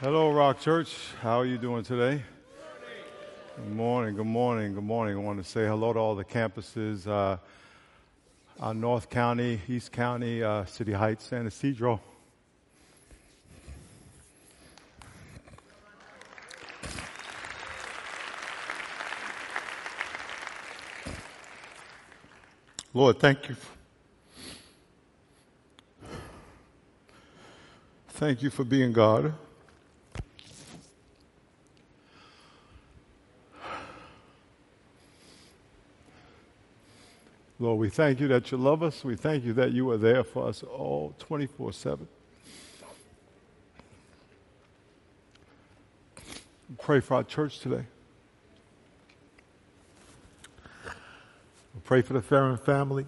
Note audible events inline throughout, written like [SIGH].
Hello, Rock Church. How are you doing today? Good morning, good morning, good morning. I want to say hello to all the campuses uh, uh, North County, East County, uh, City Heights, San Ysidro. Lord, thank you. Thank you for being God. Lord, we thank you that you love us. We thank you that you are there for us all 24 7. Pray for our church today. Pray for the Farron family.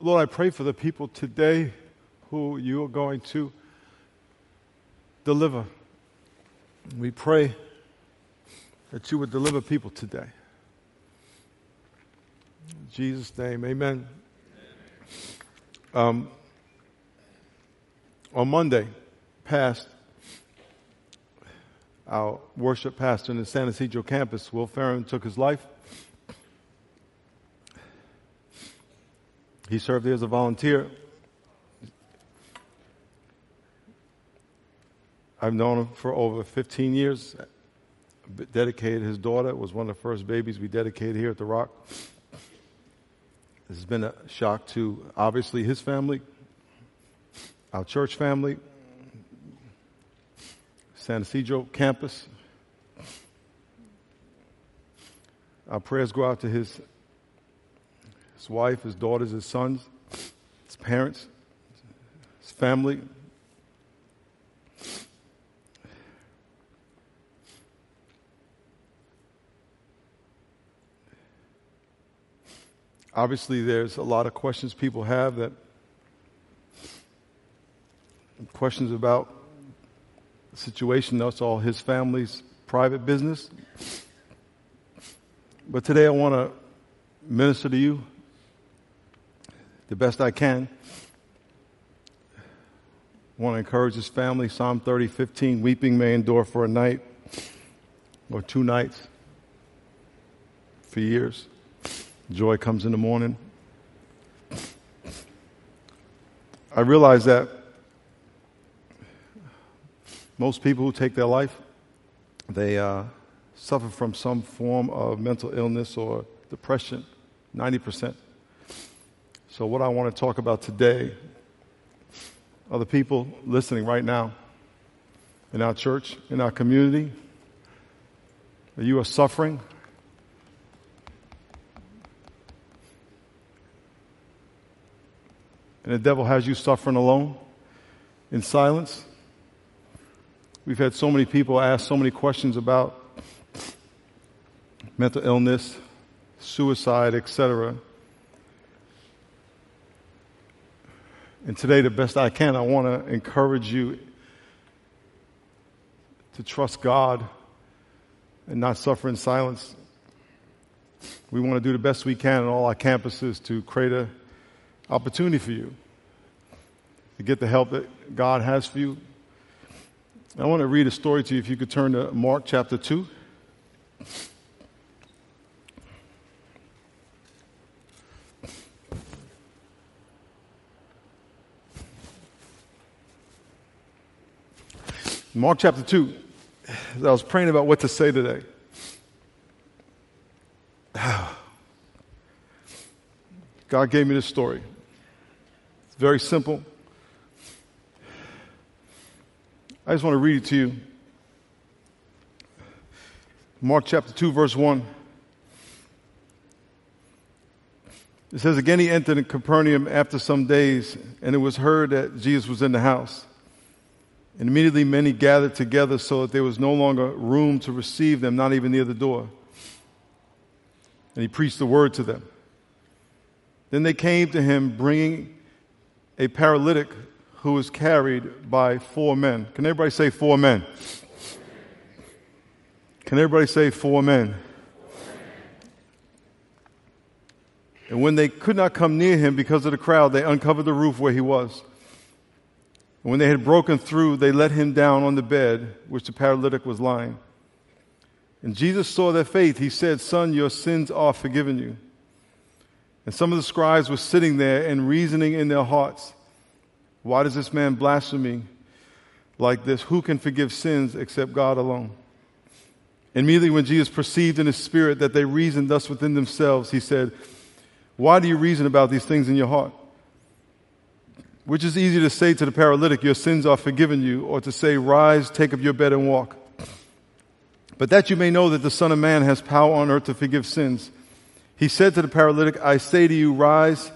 Lord, I pray for the people today who you are going to deliver. We pray that you would deliver people today. In Jesus' name, amen. Um, on Monday past, our worship pastor in the San Ysidro campus, Will Farron, took his life. He served there as a volunteer I've known him for over 15 years. Dedicated his daughter. It was one of the first babies we dedicated here at the Rock. This has been a shock to obviously his family, our church family, San Ysidro campus. Our prayers go out to his, his wife, his daughters, his sons, his parents, his family, Obviously, there's a lot of questions people have that questions about the situation. That's all his family's private business. But today I want to minister to you the best I can. I want to encourage his family. Psalm 30, 15, weeping may endure for a night or two nights for years. Joy comes in the morning. I realize that most people who take their life, they uh, suffer from some form of mental illness or depression, 90%. So, what I want to talk about today are the people listening right now in our church, in our community, you are suffering and the devil has you suffering alone in silence. We've had so many people ask so many questions about mental illness, suicide, etc. And today, the best I can, I want to encourage you to trust God and not suffer in silence. We want to do the best we can on all our campuses to create a opportunity for you to get the help that God has for you. I want to read a story to you. If you could turn to Mark chapter 2. Mark chapter 2. As I was praying about what to say today. [SIGHS] God gave me this story. Very simple. I just want to read it to you. Mark chapter 2, verse 1. It says, Again he entered in Capernaum after some days, and it was heard that Jesus was in the house. And immediately many gathered together so that there was no longer room to receive them, not even near the door. And he preached the word to them. Then they came to him bringing a paralytic who was carried by four men. Can everybody say four men? Can everybody say four men? And when they could not come near him because of the crowd, they uncovered the roof where he was. And when they had broken through, they let him down on the bed which the paralytic was lying. And Jesus saw their faith. He said, Son, your sins are forgiven you. And some of the scribes were sitting there and reasoning in their hearts, Why does this man blaspheme like this? Who can forgive sins except God alone? And Immediately, when Jesus perceived in his spirit that they reasoned thus within themselves, he said, Why do you reason about these things in your heart? Which is easy to say to the paralytic, Your sins are forgiven you, or to say, Rise, take up your bed and walk. But that you may know that the Son of Man has power on earth to forgive sins. He said to the paralytic, I say to you, rise,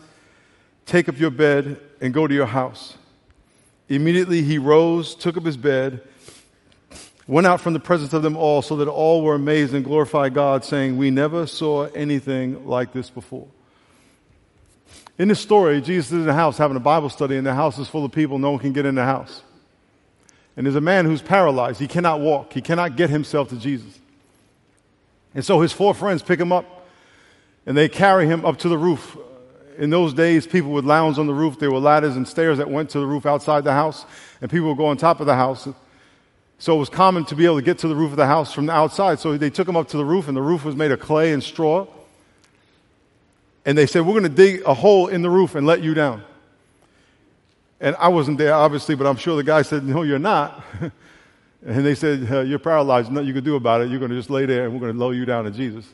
take up your bed, and go to your house. Immediately he rose, took up his bed, went out from the presence of them all, so that all were amazed and glorified God, saying, We never saw anything like this before. In this story, Jesus is in the house having a Bible study, and the house is full of people. No one can get in the house. And there's a man who's paralyzed. He cannot walk, he cannot get himself to Jesus. And so his four friends pick him up and they carry him up to the roof. In those days, people would lounge on the roof. There were ladders and stairs that went to the roof outside the house, and people would go on top of the house. So it was common to be able to get to the roof of the house from the outside. So they took him up to the roof, and the roof was made of clay and straw. And they said, We're going to dig a hole in the roof and let you down. And I wasn't there, obviously, but I'm sure the guy said, No, you're not. [LAUGHS] and they said, You're paralyzed. Nothing you can do about it. You're going to just lay there and we're going to lower you down to Jesus.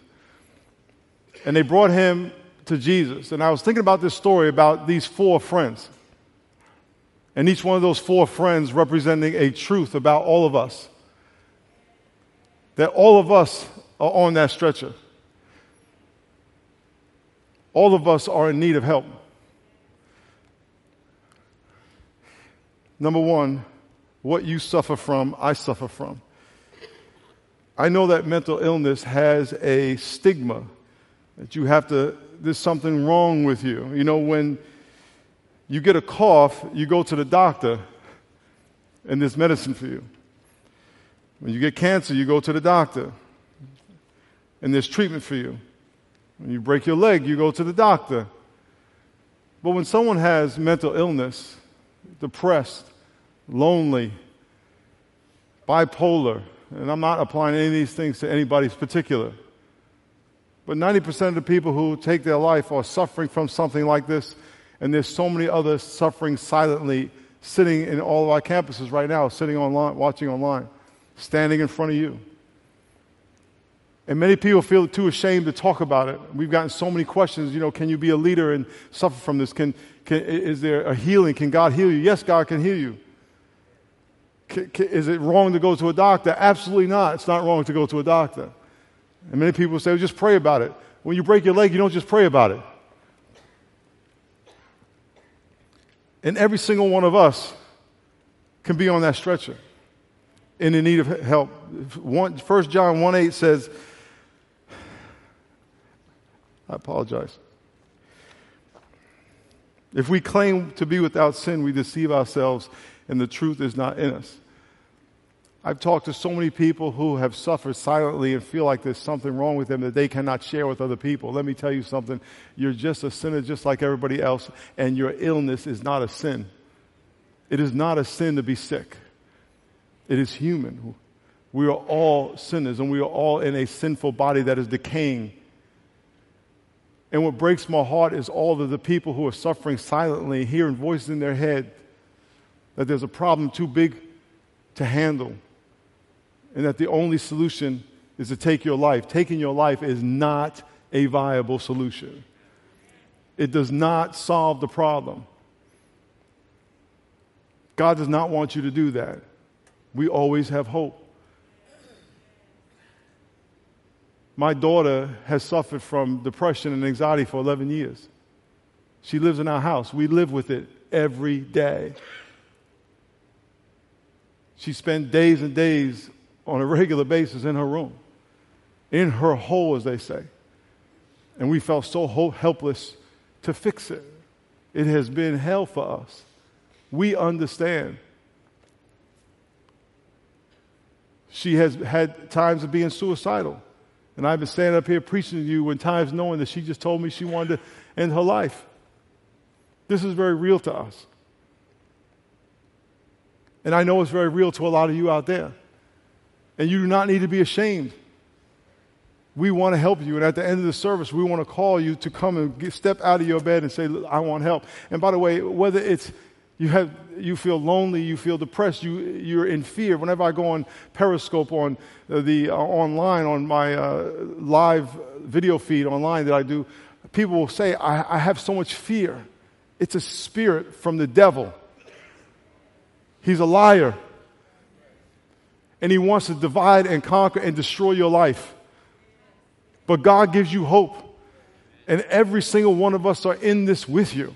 And they brought him to Jesus. And I was thinking about this story about these four friends. And each one of those four friends representing a truth about all of us. That all of us are on that stretcher. All of us are in need of help. Number one, what you suffer from, I suffer from. I know that mental illness has a stigma that you have to, there's something wrong with you. You know, when you get a cough, you go to the doctor and there's medicine for you. When you get cancer, you go to the doctor and there's treatment for you. When you break your leg, you go to the doctor. But when someone has mental illness, depressed, lonely, bipolar, and I'm not applying any of these things to anybody's particular, but 90% of the people who take their life are suffering from something like this, and there's so many others suffering silently sitting in all of our campuses right now, sitting online, watching online, standing in front of you. And many people feel too ashamed to talk about it. We've gotten so many questions, you know, can you be a leader and suffer from this? Can, can, is there a healing? Can God heal you? Yes, God can heal you. Can, can, is it wrong to go to a doctor? Absolutely not. It's not wrong to go to a doctor. And many people say, well, just pray about it. When you break your leg, you don't just pray about it. And every single one of us can be on that stretcher in the need of help. One, 1 John 1 8 says, I apologize. If we claim to be without sin, we deceive ourselves and the truth is not in us. I've talked to so many people who have suffered silently and feel like there's something wrong with them that they cannot share with other people. Let me tell you something. You're just a sinner just like everybody else, and your illness is not a sin. It is not a sin to be sick. It is human. We are all sinners, and we are all in a sinful body that is decaying. And what breaks my heart is all of the people who are suffering silently, hearing voices in their head that there's a problem too big to handle, and that the only solution is to take your life. Taking your life is not a viable solution, it does not solve the problem. God does not want you to do that. We always have hope. My daughter has suffered from depression and anxiety for 11 years. She lives in our house. We live with it every day. She spent days and days on a regular basis in her room, in her hole, as they say. And we felt so helpless to fix it. It has been hell for us. We understand. She has had times of being suicidal. And I've been standing up here preaching to you when times knowing that she just told me she wanted to end her life. This is very real to us. And I know it's very real to a lot of you out there. And you do not need to be ashamed. We want to help you. And at the end of the service, we want to call you to come and get, step out of your bed and say, I want help. And by the way, whether it's you, have, you feel lonely, you feel depressed, you, you're in fear. Whenever I go on Periscope, on uh, the, uh, online, on my uh, live video feed online that I do, people will say, I, I have so much fear. It's a spirit from the devil. He's a liar. And he wants to divide and conquer and destroy your life. But God gives you hope. And every single one of us are in this with you.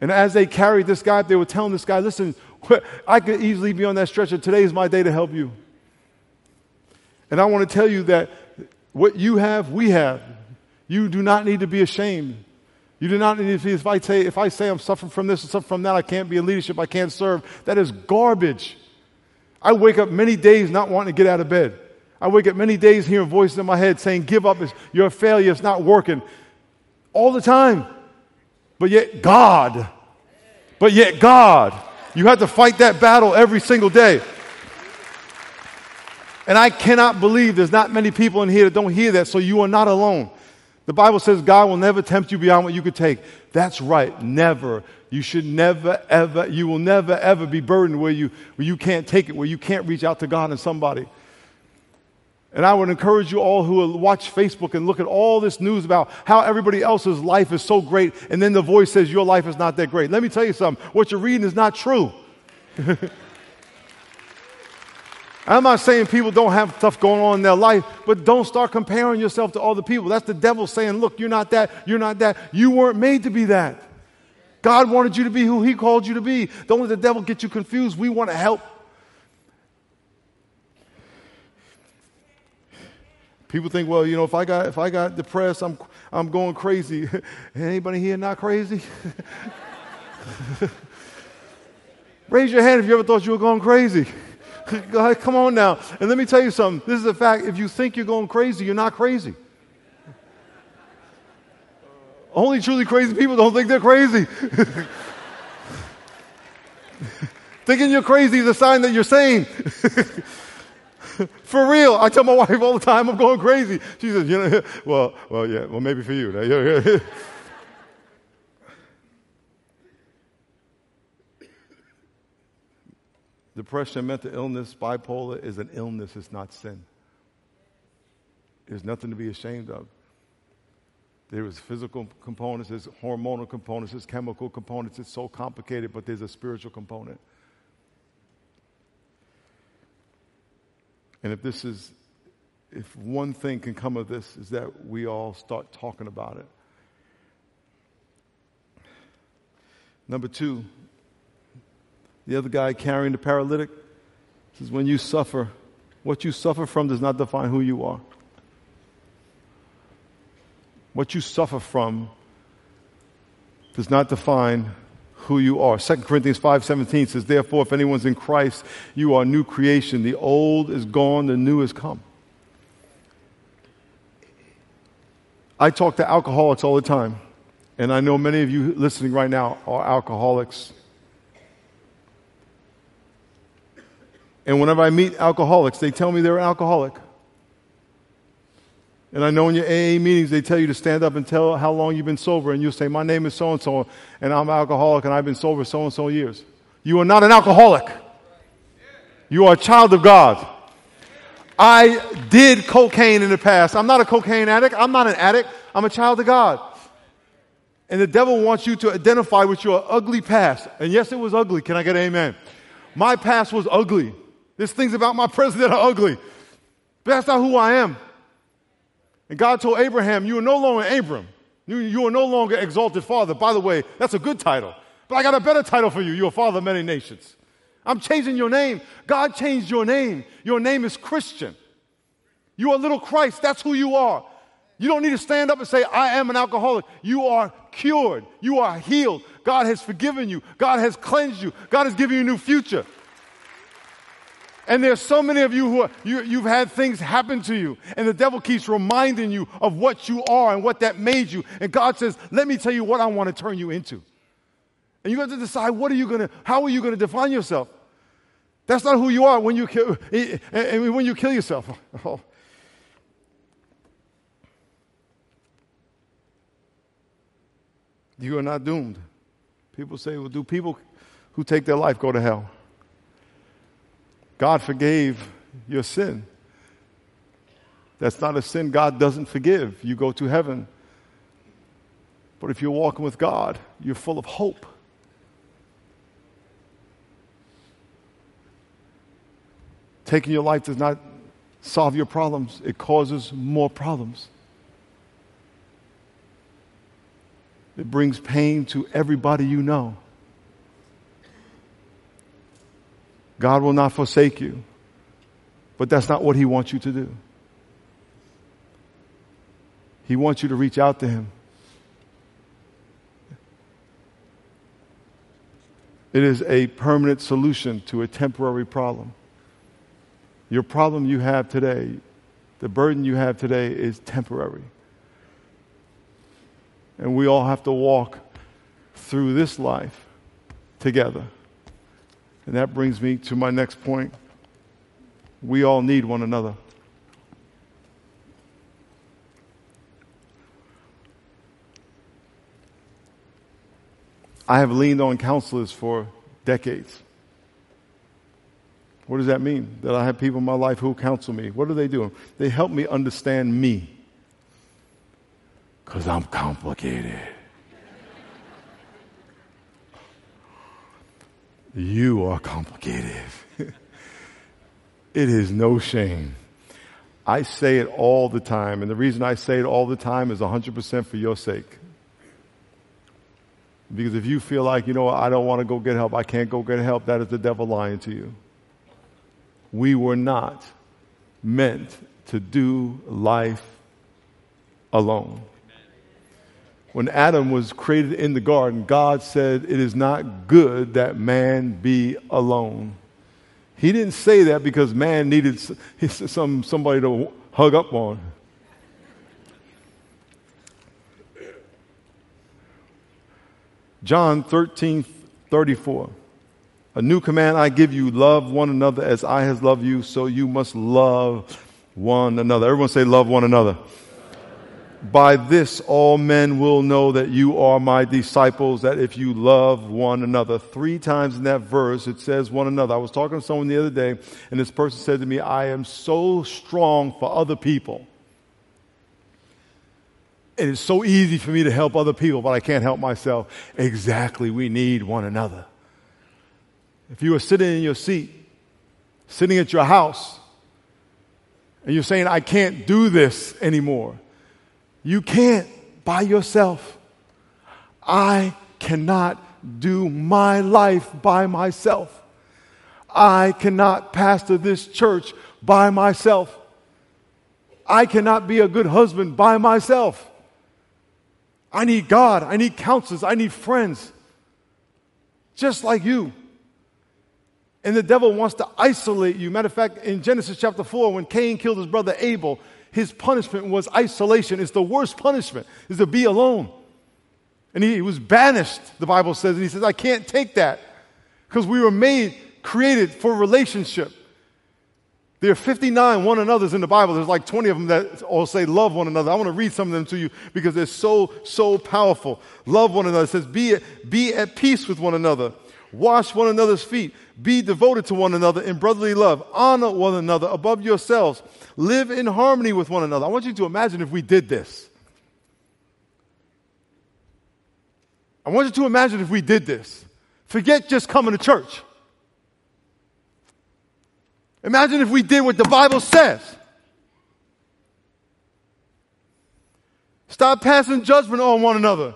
And as they carried this guy, they were telling this guy, listen, [LAUGHS] I could easily be on that stretcher. Today is my day to help you. And I want to tell you that what you have, we have. You do not need to be ashamed. You do not need to, be, if I say, if I say I'm suffering from this and suffering from that, I can't be in leadership, I can't serve. That is garbage. I wake up many days not wanting to get out of bed. I wake up many days hearing voices in my head saying, give up, you're a failure, it's not working. All the time. But yet God, but yet God, you have to fight that battle every single day. And I cannot believe there's not many people in here that don't hear that, so you are not alone. The Bible says God will never tempt you beyond what you could take. That's right, never. You should never, ever, you will never, ever be burdened where you, where you can't take it, where you can't reach out to God and somebody. And I would encourage you all who watch Facebook and look at all this news about how everybody else's life is so great, and then the voice says your life is not that great. Let me tell you something what you're reading is not true. [LAUGHS] I'm not saying people don't have stuff going on in their life, but don't start comparing yourself to other people. That's the devil saying, Look, you're not that, you're not that. You weren't made to be that. God wanted you to be who He called you to be. Don't let the devil get you confused. We want to help. People think, well, you know, if I got if I got depressed, I'm I'm going crazy. [LAUGHS] Anybody here not crazy? [LAUGHS] Raise your hand if you ever thought you were going crazy. [LAUGHS] Come on now. And let me tell you something. This is a fact. If you think you're going crazy, you're not crazy. Only truly crazy people don't think they're crazy. Thinking you're crazy is a sign that you're sane. for real. I tell my wife all the time I'm going crazy. She says, you know, well, well, yeah, well, maybe for you. Depression, mental illness, bipolar is an illness, it's not sin. There's nothing to be ashamed of. There is physical components, there's hormonal components, there's chemical components. It's so complicated, but there's a spiritual component. And if this is, if one thing can come of this, is that we all start talking about it. Number two, the other guy carrying the paralytic says, When you suffer, what you suffer from does not define who you are. What you suffer from does not define who you are. 2 Corinthians 5:17 says, "Therefore if anyone's in Christ, you are a new creation. The old is gone, the new has come." I talk to alcoholics all the time, and I know many of you listening right now are alcoholics. And whenever I meet alcoholics, they tell me they're an alcoholic. And I know in your AA meetings, they tell you to stand up and tell how long you've been sober. And you'll say, My name is so and so, and I'm alcoholic, and I've been sober so and so years. You are not an alcoholic. You are a child of God. I did cocaine in the past. I'm not a cocaine addict. I'm not an addict. I'm a child of God. And the devil wants you to identify with your ugly past. And yes, it was ugly. Can I get amen? My past was ugly. There's things about my present that are ugly. But that's not who I am. And God told Abraham, You are no longer Abram. You, you are no longer exalted father. By the way, that's a good title. But I got a better title for you. You're father of many nations. I'm changing your name. God changed your name. Your name is Christian. You are little Christ. That's who you are. You don't need to stand up and say, I am an alcoholic. You are cured. You are healed. God has forgiven you. God has cleansed you. God has given you a new future. And there's so many of you who are, you, you've had things happen to you, and the devil keeps reminding you of what you are and what that made you. And God says, Let me tell you what I want to turn you into. And you have to decide what are you going to, how are you going to define yourself? That's not who you are when you kill, and when you kill yourself. [LAUGHS] Oh. You are not doomed. People say, well, do people who take their life go to hell? God forgave your sin. That's not a sin God doesn't forgive. You go to heaven. But if you're walking with God, you're full of hope. Taking your life does not solve your problems, it causes more problems. It brings pain to everybody you know. God will not forsake you, but that's not what He wants you to do. He wants you to reach out to Him. It is a permanent solution to a temporary problem. Your problem you have today, the burden you have today is temporary. And we all have to walk through this life together. And that brings me to my next point. We all need one another. I have leaned on counselors for decades. What does that mean? That I have people in my life who counsel me. What are they doing? They help me understand me. Because I'm complicated. You are complicated. [LAUGHS] it is no shame. I say it all the time, and the reason I say it all the time is 100% for your sake. Because if you feel like, you know I don't want to go get help, I can't go get help, that is the devil lying to you. We were not meant to do life alone when Adam was created in the garden, God said, It is not good that man be alone. He didn't say that because man needed some, somebody to hug up on. John 13, 34. A new command I give you love one another as I has loved you, so you must love one another. Everyone say, Love one another. By this all men will know that you are my disciples, that if you love one another. Three times in that verse it says one another. I was talking to someone the other day, and this person said to me, I am so strong for other people. It is so easy for me to help other people, but I can't help myself. Exactly, we need one another. If you are sitting in your seat, sitting at your house, and you're saying, I can't do this anymore you can't by yourself. I cannot do my life by myself. I cannot pastor this church by myself. I cannot be a good husband by myself. I need God. I need counselors. I need friends. Just like you. And the devil wants to isolate you. Matter of fact, in Genesis chapter 4, when Cain killed his brother Abel, his punishment was isolation. It's the worst punishment, is to be alone. And he, was banished, the Bible says, and he says, I can't take that because we were made, created for relationship. There are 59 one another's in the Bible. There's like 20 of them that all say love one another. I want to read some of them to you because they're so, so powerful. Love one another. It says, be at, be at peace with one another. Wash one another's feet. Be devoted to one another in brotherly love. Honor one another above yourselves. Live in harmony with one another. I want you to imagine if we did this. I want you to imagine if we did this. Forget just coming to church. Imagine if we did what the Bible says. Stop passing judgment on one another.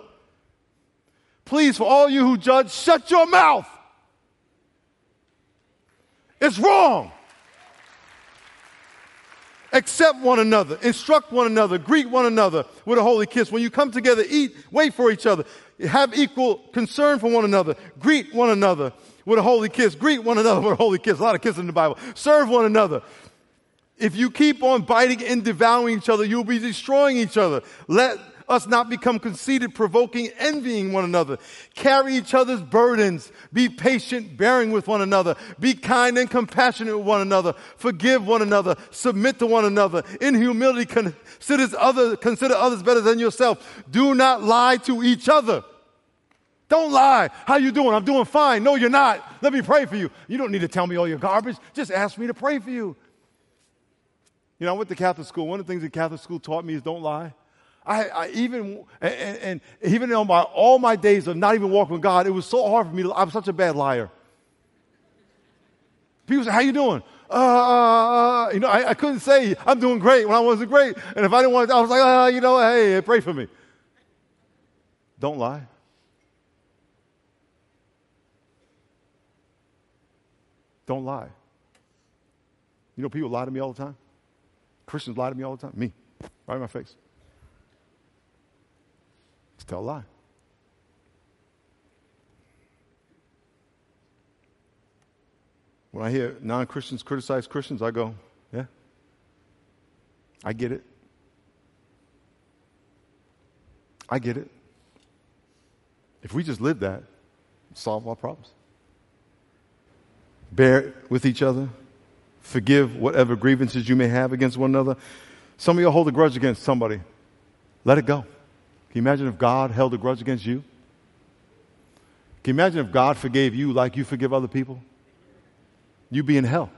Please, for all you who judge, shut your mouth. It's wrong. Accept one another, instruct one another, greet one another with a holy kiss. When you come together, eat, wait for each other, have equal concern for one another, greet one another. with a holy kiss. Greet one another [LAUGHS] with a holy kiss. A lot of kisses in the Bible. Serve one another. If you keep on biting and devouring each other, you'll be destroying each other. Let us not become conceited, provoking, envying one another. Carry each other's burdens. Be patient, bearing with one another. Be kind and compassionate with one another. Forgive one another. Submit to one another. In humility, consider others, consider others better than yourself. Do not lie to each other. Don't lie. How you doing? I'm doing fine. No, you're not. Let me pray for you. You don't need to tell me all your garbage. Just ask me to pray for you. You know, I went to Catholic school. One of the things that Catholic school taught me is don't lie. I, I even and, and, even on my all my days of not even walking with God, it was so hard for me. To, I'm such a bad liar. People say, "How you doing?" Uh, uh, uh you know, I, I, couldn't say I'm doing great when I wasn't great, and if I didn't want, to, I was like, uh, you know, hey, pray for me. Don't lie. Don't lie. You know, people lie to me all the time. Christians lie to me all the time. Me, right in my face. Tell a lie. When I hear non Christians criticize Christians, I go, yeah, I get it. I get it. If we just live that, solve our problems. Bear with each other. Forgive whatever grievances you may have against one another. Some of you hold a grudge against somebody. Let it go. Can you imagine if God held a grudge against you? Can you imagine if God forgave you like you forgive other people? You'd be in hell.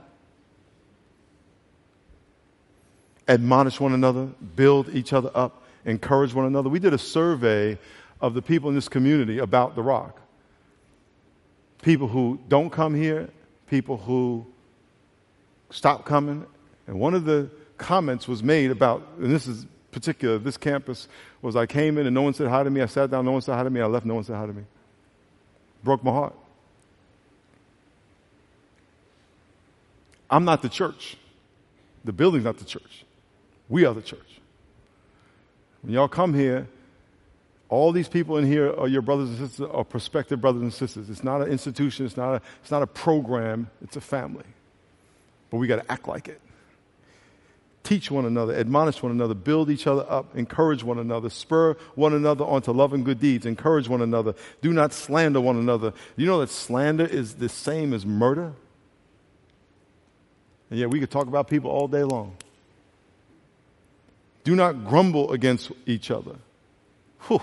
Admonish one another, build each other up, encourage one another. We did a survey of the people in this community about the rock. People who don't come here, people who stop coming. And one of the comments was made about, and this is particular, this campus, was I came in and no one said hi to me. I sat down, no one said hi to me. I left, no one said hi to me. Broke my heart. I'm not the church. The building's not the church. We are the church. When y'all come here, all these people in here are your brothers and sisters, or prospective brothers and sisters. It's not an institution, it's not a, it's not a program, it's a family. But we got to act like it teach one another, admonish one another, build each other up, encourage one another, spur one another on to love and good deeds, encourage one another. Do not slander one another. You know that slander is the same as murder? And yet we could talk about people all day long. Do not grumble against each other. Whew.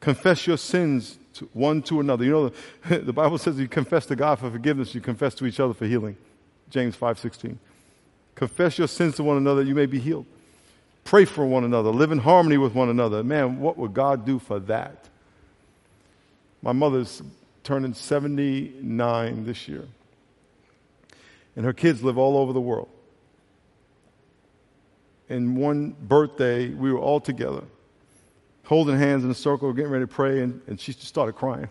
Confess your sins to one to another. You know, the, [LAUGHS] the Bible says you confess to God for forgiveness, you confess to each other for healing. James 5.16. Confess your sins to one another, you may be healed. Pray for one another. Live in harmony with one another. Man, what would God do for that? My mother's turning 79 this year. And her kids live all over the world. And one birthday, we were all together, holding hands in a circle, getting ready to pray, and, and she just started crying.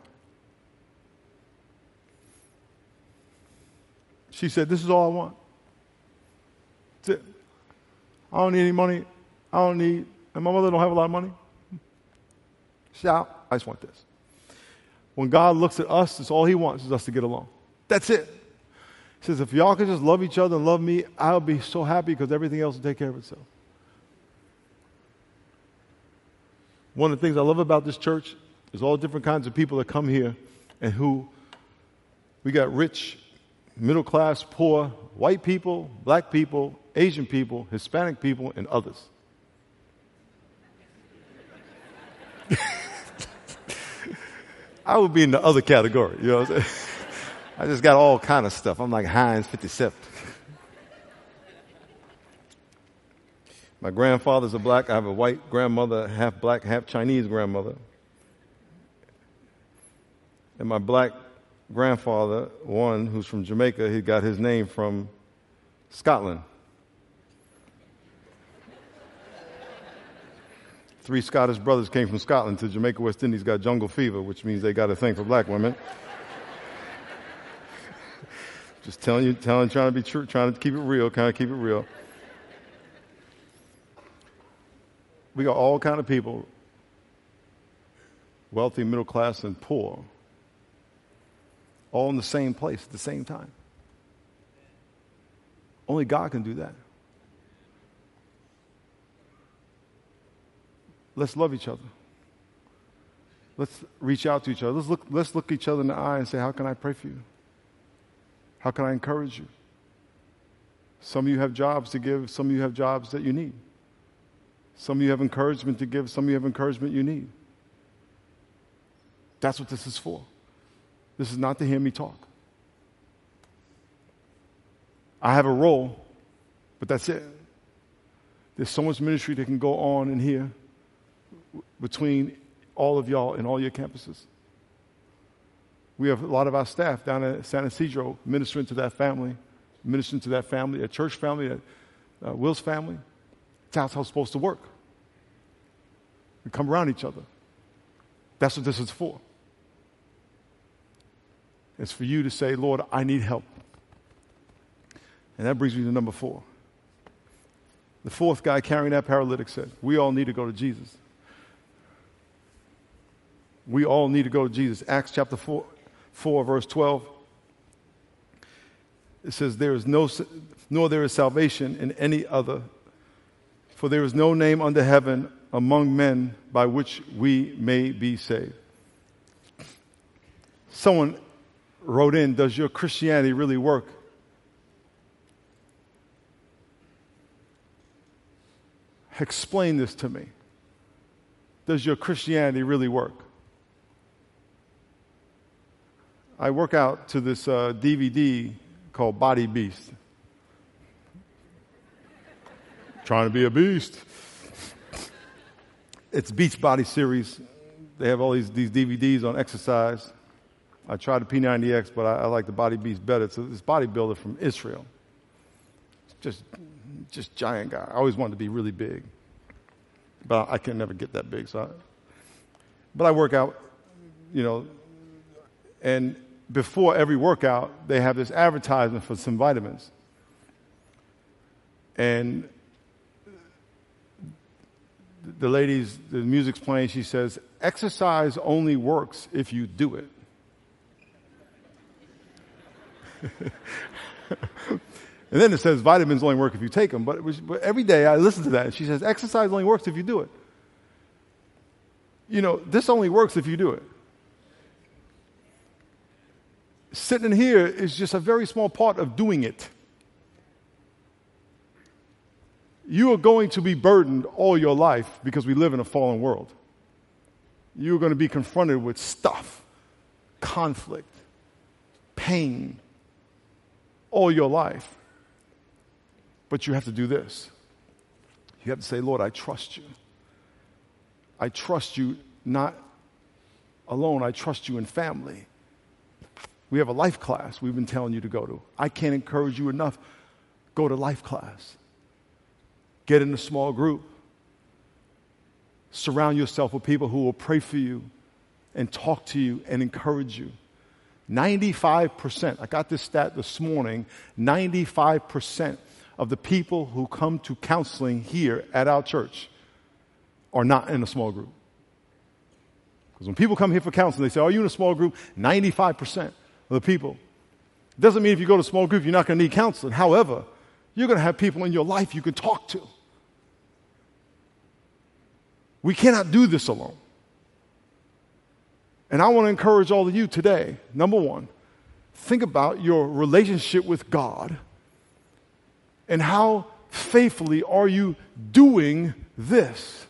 She said, This is all I want. I don't need any money. I don't need, and my mother don't have a lot of money. Shout, I just want this. When God looks at us, it's all he wants is us to get along. That's it. He says, if y'all can just love each other and love me, I'll be so happy because everything else will take care of itself. One of the things I love about this church is all different kinds of people that come here and who we got rich, middle class, poor, white people, black people, Asian people, Hispanic people, and others. [LAUGHS] I would be in the other category, you know what I'm saying? [LAUGHS] I just got all kind of stuff. I'm like Heinz 57. My grandfather's a black. I have a white grandmother, half black, half Chinese grandmother. And my black grandfather, one who's from Jamaica, he got his name from Scotland. Three Scottish brothers came from Scotland to Jamaica, West Indies, got jungle fever, which means they got a thing for black women. [LAUGHS] Just telling you, telling, trying to be true, trying to keep it real, kind of keep it real. We got all kind of people, wealthy, middle class, and poor. all in the same place at the same time. Only God can do that. Let's love each other. Let's reach out to each other. Let's look, let's look each other in the eye and say, How can I pray for you? How can I encourage you? Some of you have jobs to give, some of you have jobs that you need. Some of you have encouragement to give, some of you have encouragement you need. That's what this is for. This is not to hear me talk. I have a role, but that's it. There's so much ministry that can go on in here between all of y'all and all your campuses. We have a lot of our staff down at San Ysidro ministering to that family, ministering to that family, a church family, a Will's family. That's how it's supposed to work. We come around each other. That's what this is for. It's for you to say, Lord, I need help. And that brings me to number four. The fourth guy carrying that paralytic said, We all need to go to Jesus. We all need to go to Jesus. Acts chapter 4, 4 verse 12. It says, There is no, nor there is salvation in any other, for there is no name under heaven among men by which we may be saved. Someone wrote in, Does your Christianity really work? Explain this to me. Does your Christianity really work? I work out to this uh, DVD called Body Beast. Trying to be a beast. It's Beachbody series. They have all these, these DVDs on exercise. I tried the P90X, but I, I like the Body Beast better. So this bodybuilder from Israel, just, just giant guy. I always wanted to be really big, but I can never get that big. So, I, but I work out, you know, and before every workout, they have this advertisement for some vitamins. And the ladies, the music's playing, she says, exercise only works if you do it. [LAUGHS] and then it says vitamins only work if you take them. But, was, but every day I listen to that, and she says, exercise only works if you do it. You know, this only works if you do it. Sitting here is just a very small part of doing it. You are going to be burdened all your life because we live in a fallen world. You're going to be confronted with stuff, conflict, pain all your life. But you have to do this. You have to say, Lord, I trust you. I trust you not alone, I trust you in family. We have a life class we've been telling you to go to. I can't encourage you enough. Go to life class. Get in a small group. Surround yourself with people who will pray for you and talk to you and encourage you. 95%, I got this stat this morning 95% of the people who come to counseling here at our church are not in a small group. Because when people come here for counseling, they say, Are you in a small group? 95% of the people. It Doesn't mean if you go to a small group, you're not going to need counseling. However, you're going to have people in your life you can talk to. We cannot do this alone. And I want to encourage all of you today. Number one, think about your relationship with God and how faithfully are you doing this?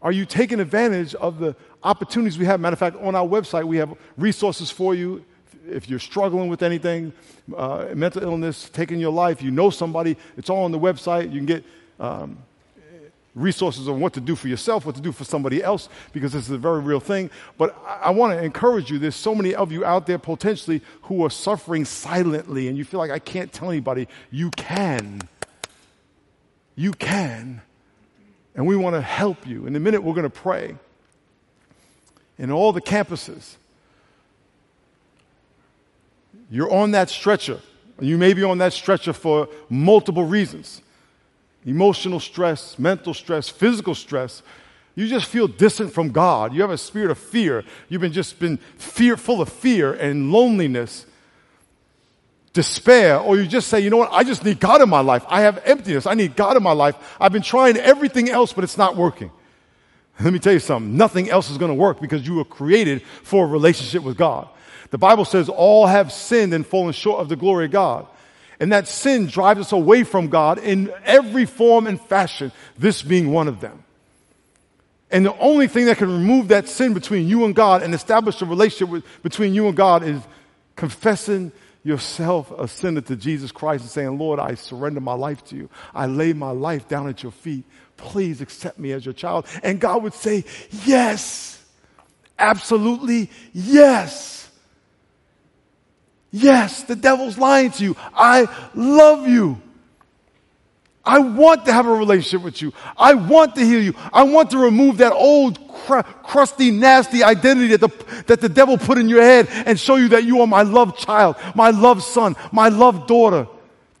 Are you taking advantage of the opportunities we have. Matter of fact, on our website, we have resources for you. If you're struggling with anything, uh, mental illness, taking your life, you know somebody, it's all on the website. You can get um, resources on what to do for yourself, what to do for somebody else, because this is a very real thing. But I, I want to encourage you. There's so many of you out there potentially who are suffering silently, and you feel like I can't tell anybody. You can. You can. And we want to help you. In a minute, we're going to pray in all the campuses. You're on that stretcher. You may be on that stretcher for multiple reasons emotional stress, mental stress, physical stress. You just feel distant from God. You have a spirit of fear. You've been just been fearful of fear and loneliness, despair, or you just say, you know what, I just need God in my life. I have emptiness. I need God in my life. I've been trying everything else, but it's not working. Let me tell you something. Nothing else is going to work because you were created for a relationship with God. The Bible says all have sinned and fallen short of the glory of God. And that sin drives us away from God in every form and fashion, this being one of them. And the only thing that can remove that sin between you and God and establish a relationship with, between you and God is confessing yourself a sinner to Jesus Christ and saying, Lord, I surrender my life to you. I lay my life down at your feet. Please accept me as your child. And God would say, Yes, absolutely yes. Yes, the devil's lying to you. I love you. I want to have a relationship with you. I want to heal you. I want to remove that old, cr- crusty, nasty identity that the, that the devil put in your head and show you that you are my loved child, my loved son, my loved daughter.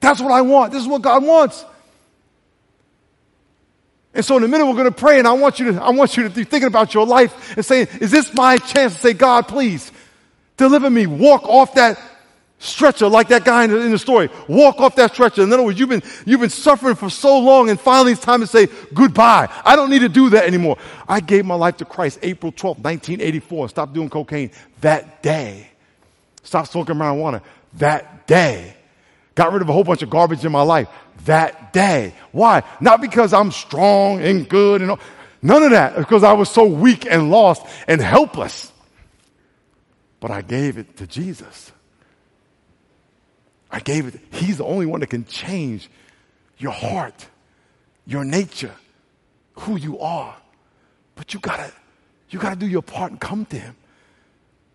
That's what I want. This is what God wants. And so in a minute we're going to pray and I want you to, I want you to be thinking about your life and saying, is this my chance to say, God, please deliver me, walk off that stretcher like that guy in the, in the, story. Walk off that stretcher. In other words, you've been, you've been suffering for so long and finally it's time to say goodbye. I don't need to do that anymore. I gave my life to Christ April 12th, 1984. Stopped doing cocaine that day. Stopped smoking marijuana that day. Got rid of a whole bunch of garbage in my life that day. Why? Not because I'm strong and good and all. None of that. Because I was so weak and lost and helpless. But I gave it to Jesus. I gave it. He's the only one that can change your heart, your nature, who you are. But you gotta, you gotta do your part and come to Him.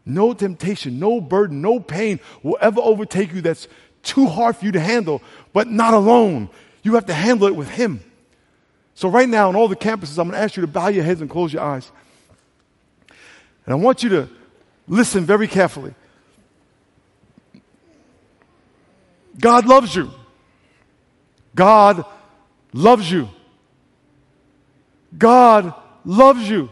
No temptation, no burden, no pain will ever overtake you that's too hard for you to handle, but not alone. You have to handle it with Him. So, right now, on all the campuses, I'm going to ask you to bow your heads and close your eyes. And I want you to listen very carefully. God loves you. God loves you. God loves you.